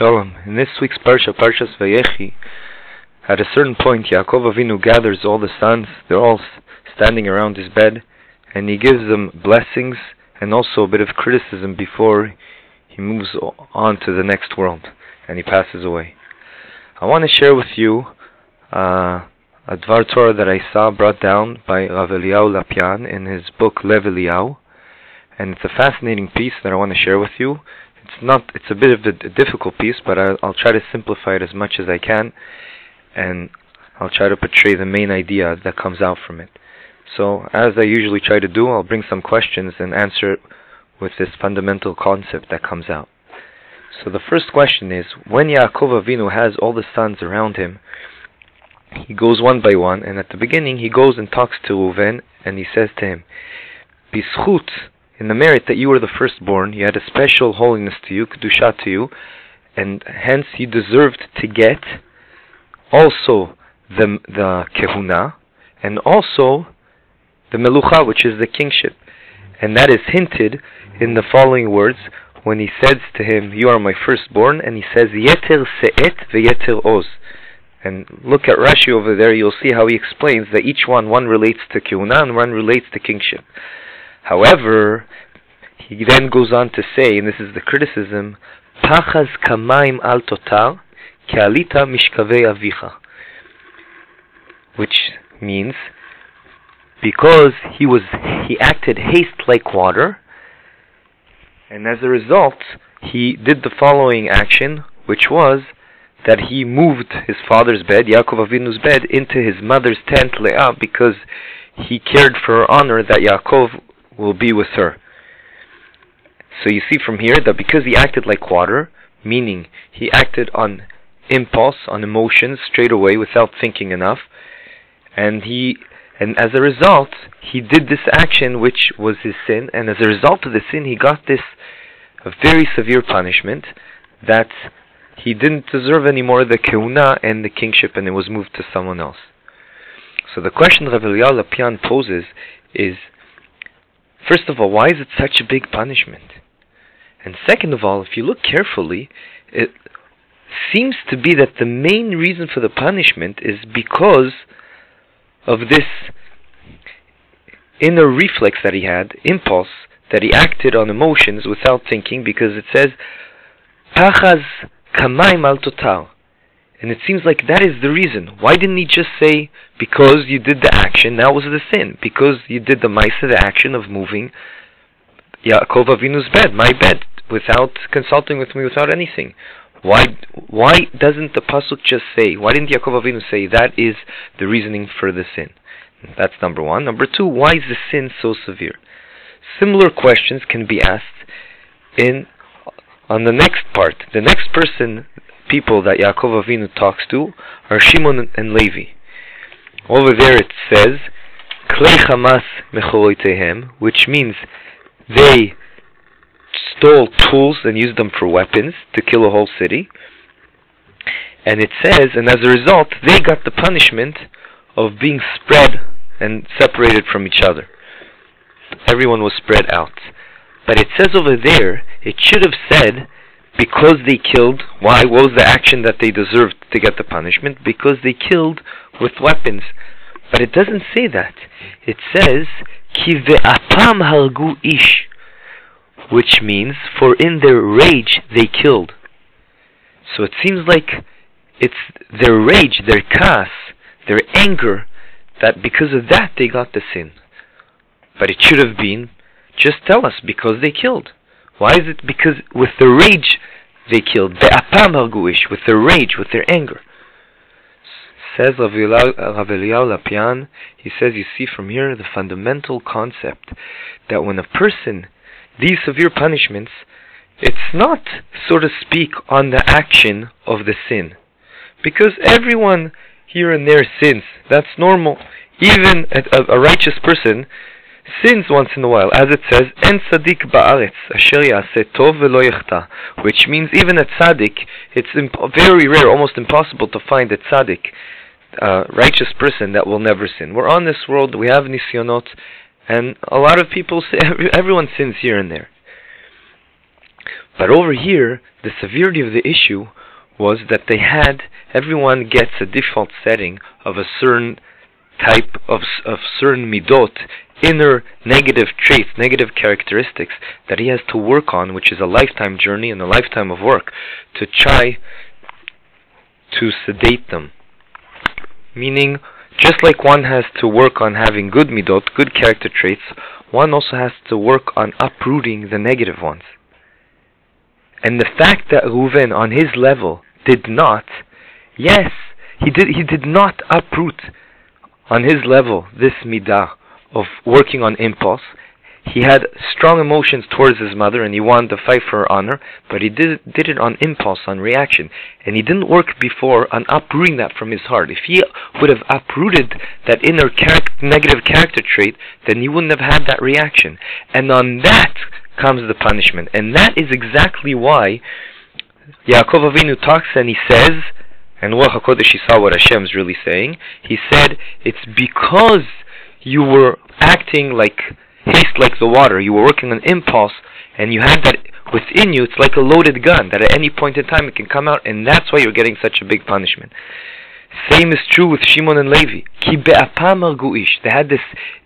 Shalom. In this week's Parsha, Parshas Vayechi, at a certain point, Yaakov Avinu gathers all the sons. They're all standing around his bed, and he gives them blessings and also a bit of criticism before he moves on to the next world and he passes away. I want to share with you uh, a Dvar Torah that I saw brought down by Rav Eliyahu Lopian in his book Lev Eliyahu, and it's a fascinating piece that I want to share with you. It's not. It's a bit of a, a difficult piece, but I, I'll try to simplify it as much as I can, and I'll try to portray the main idea that comes out from it. So, as I usually try to do, I'll bring some questions and answer it with this fundamental concept that comes out. So the first question is, when Yaakov Avinu has all the sons around him, he goes one by one, and at the beginning he goes and talks to Reuven, and he says to him, Bischut, in the merit that you were the firstborn, you had a special holiness to you, kedusha to you, and hence you deserved to get also the the kehuna, and also the melucha, which is the kingship, and that is hinted in the following words when he says to him, "You are my firstborn," and he says, "Yeter se'et ve'yeter oz." And look at Rashi over there, you'll see how he explains that each one, one relates to kehuna and one relates to kingship. However, he then goes on to say, and this is the criticism, Pachaz kamaim al totar, ke'alita mishkavei avicha. Which means, because he was, he acted haste like water, and as a result, he did the following action, which was that he moved his father's bed, Yaakov Avinu's bed, into his mother's tent, Leah, because he cared for her honor that Yaakov will be with her. So you see from here that because he acted like water, meaning he acted on impulse, on emotions straight away without thinking enough, and he and as a result he did this action which was his sin, and as a result of the sin he got this very severe punishment that he didn't deserve anymore the kehuna and the kingship and it was moved to someone else. So the question Rav Lopian poses is, first of all, why is it such a big punishment? And second of all, if you look carefully, it seems to be that the main reason for the punishment is because of this inner reflex that he had, impulse, that he acted on emotions without thinking, because it says, Pachaz kamaim al totar. And it seems like that is the reason. Why didn't he just say, because you did the action, that was the sin? Because you did the maisa, the action of moving Yaakov Avinu's bed, my bed, without consulting with me, without anything. Why why doesn't the pasuk just say? Why didn't Yaakov Avinu say that is the reasoning for the sin? That's number one. Number two, why is the sin so severe? Similar questions can be asked in on the next part. The next person, people that Yaakov Avinu talks to, are Shimon and Levi. Over there it says, Klei Hamas which means they stole tools and used them for weapons to kill a whole city. And it says, and as a result, they got the punishment of being spread and separated from each other. Everyone was spread out. But it says over there, it should have said, because they killed, why? What was the action that they deserved to get the punishment? Because they killed with weapons. But it doesn't say that. It says, Ki ve'apam hargu ish which means, for in their rage they killed. So it seems like it's their rage, their kas, their anger, that because of that they got the sin. But it should have been, just tell us, because they killed. Why is it because with the rage they killed? Be'apam hargu ish, with their rage, with their anger. Says Rav Eliyahu Lopian, he says, you see from here the fundamental concept that when a person these severe punishments, it's not, so to speak, on the action of the sin. Because everyone here and there sins. That's normal. Even a, a righteous person sins once in a while, as it says, "En tzaddik ba'aretz asher yaseh tov velo yechta," which means even a tzaddik, it's imp- very rare, almost impossible to find a tzaddik, uh, righteous person that will never sin. We're on this world, we have nisyonot, and a lot of people, say, everyone sins here and there. But over here, the severity of the issue was that they had everyone gets a default setting of a certain type of of certain midot, inner negative traits, negative characteristics that he has to work on, which is a lifetime journey and a lifetime of work to try to sedate them. Meaning, just like one has to work on having good midot, good character traits, one also has to work on uprooting the negative ones. And the fact that Reuven, on his level, did not, yes, he did, he did not uproot on his level this midah of working on impulse. He had strong emotions towards his mother and he wanted to fight for her honor, but he did, did it on impulse, on reaction. And he didn't work before on uprooting that from his heart. If he would have uprooted that inner char- negative character trait, then he wouldn't have had that reaction. And on that comes the punishment. And that is exactly why Yaakov Avinu talks and he says, and Ruach HaKodesh, saw what Hashem is really saying. He said, it's because you were acting like haste like the water. You were working on impulse, and you had that within you. It's like a loaded gun that at any point in time it can come out, and that's why you're getting such a big punishment. Same is true with Shimon and Levi. Ki They had this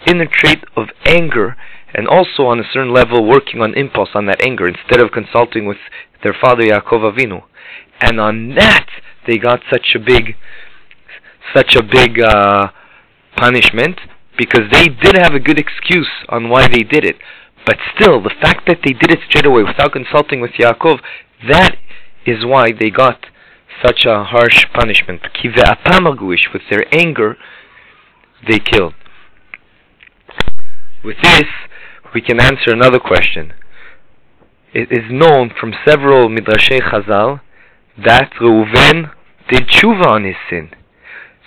inner trait of anger, and also on a certain level working on impulse on that anger instead of consulting with their father Yaakov Avinu. And on that they got such a big, such a big uh, punishment because they did have a good excuse on why they did it. But still, the fact that they did it straight away without consulting with Yaakov, that is why they got such a harsh punishment. Kive Atamagwish with their anger, they killed. With this, we can answer another question. It is known from several Midrashei Chazal that Reuven did tshuva on his sin.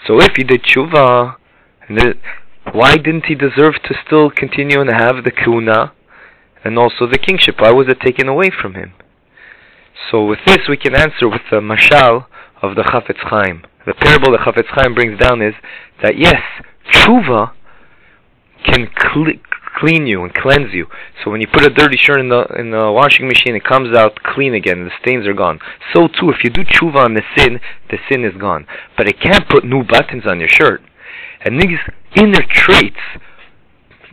So if he did tshuva, why didn't he deserve to still continue and have the kehuna and also the kingship? Why was it taken away from him? So with this we can answer with the mashal of the Chafetz Chaim. The parable the Chafetz Chaim brings down is that yes, tshuva can cl- clean you and cleanse you. So when you put a dirty shirt in the in the washing machine, it comes out clean again. The stains are gone. So too, if you do tshuva on the sin, the sin is gone. But it can't put new buttons on your shirt. And these inner traits,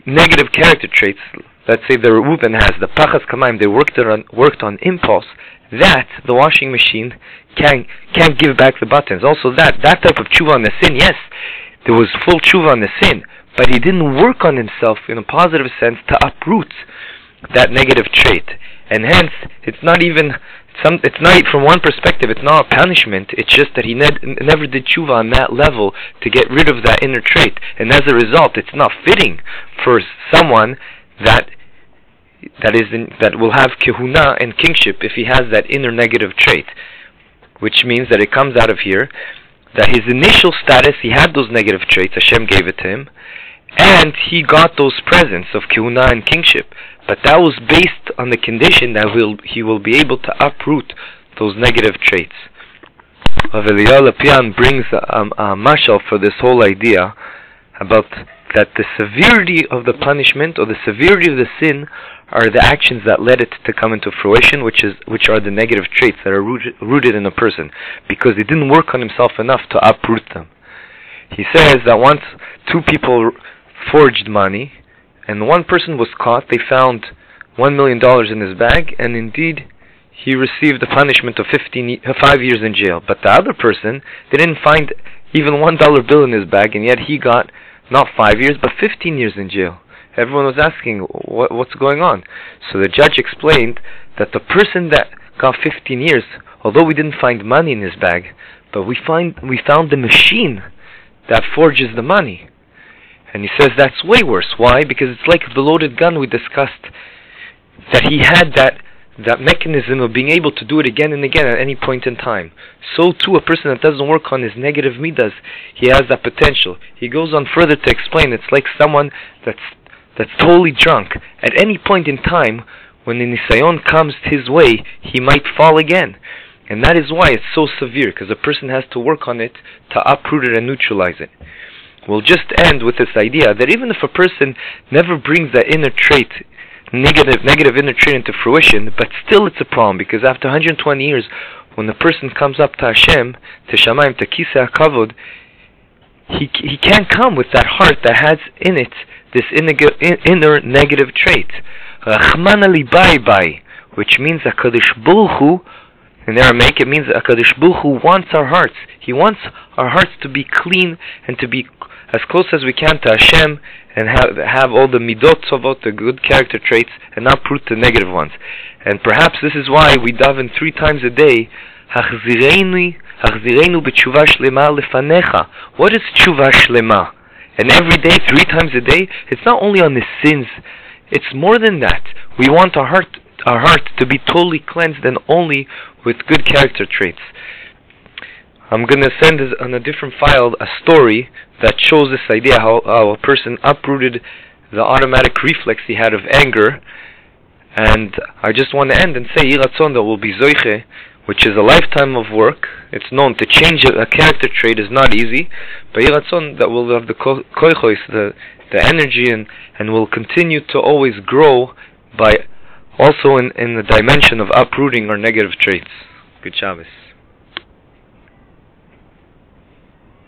negative character traits, let's say the Reuben has the pachas kamaim, they worked on worked on impulse. That the washing machine can can't give back the buttons. Also, that that type of tshuva on the sin, yes, there was full tshuva on the sin, but he didn't work on himself in a positive sense to uproot that negative trait, and hence it's not even some, it's not from one perspective. It's not a punishment. It's just that he ne- never did tshuva on that level to get rid of that inner trait, and as a result, it's not fitting for someone that that is in, that will have kehuna and kingship if he has that inner negative trait, which means that it comes out of here that his initial status he had those negative traits. Hashem gave it to him, and he got those presents of kehuna and kingship. But that was based on the condition that will he will be able to uproot those negative traits. Rav Eliyahu Lopian brings a, a, a mashal for this whole idea about that the severity of the punishment or the severity of the sin are the actions that led it to come into fruition, which is which are the negative traits that are rooted, rooted in a person, because he didn't work on himself enough to uproot them. He says that once two people forged money, and one person was caught. They found one million dollars in his bag, and indeed he received the punishment of 15, uh, five years in jail. But the other person, they didn't find even one dollar bill in his bag, and yet he got not five years, but 15 years in jail. Everyone was asking, what, what's going on? So the judge explained that the person that got 15 years, although we didn't find money in his bag, but we find we found the machine that forges the money. And he says that's way worse. Why? Because it's like the loaded gun we discussed. That he had that that mechanism of being able to do it again and again at any point in time. So too, a person that doesn't work on his negative midas, he has that potential. He goes on further to explain it's like someone that's that's totally drunk. At any point in time, when the nisayon comes his way, he might fall again. And that is why it's so severe, because a person has to work on it to uproot it and neutralize it. We'll just end with this idea that even if a person never brings that inner trait, negative negative inner trait into fruition, but still it's a problem because after 120 years, when the person comes up to Hashem, to Shamaim, to Kisei HaKavod, he he can't come with that heart that has in it this inner negative trait. Rachmana libai bai, which means Hakadosh Baruch Hu, in Aramaic it means Hakadosh Baruch Hu wants our hearts. He wants our hearts to be clean and to be as close as we can to Hashem and have have all the midot tovot, the good character traits, and not root the negative ones. And perhaps this is why we daven three times a day. Hachzirenu b'tshuva shlema lefanecha. What is tshuva shlema? And every day, three times a day, it's not only on the sins. It's more than that. We want our heart, our heart to be totally cleansed and only with good character traits. I'm going to send on a different file a story that shows this idea how, how a person uprooted the automatic reflex he had of anger. And I just want to end and say, Yiratzon will be Zoiche, which is a lifetime of work. It's known to change a, a character trait is not easy, but Yiratzon that will have the koichos, the, the energy, and, and will continue to always grow by also in, in the dimension of uprooting our negative traits. Good Shabbos.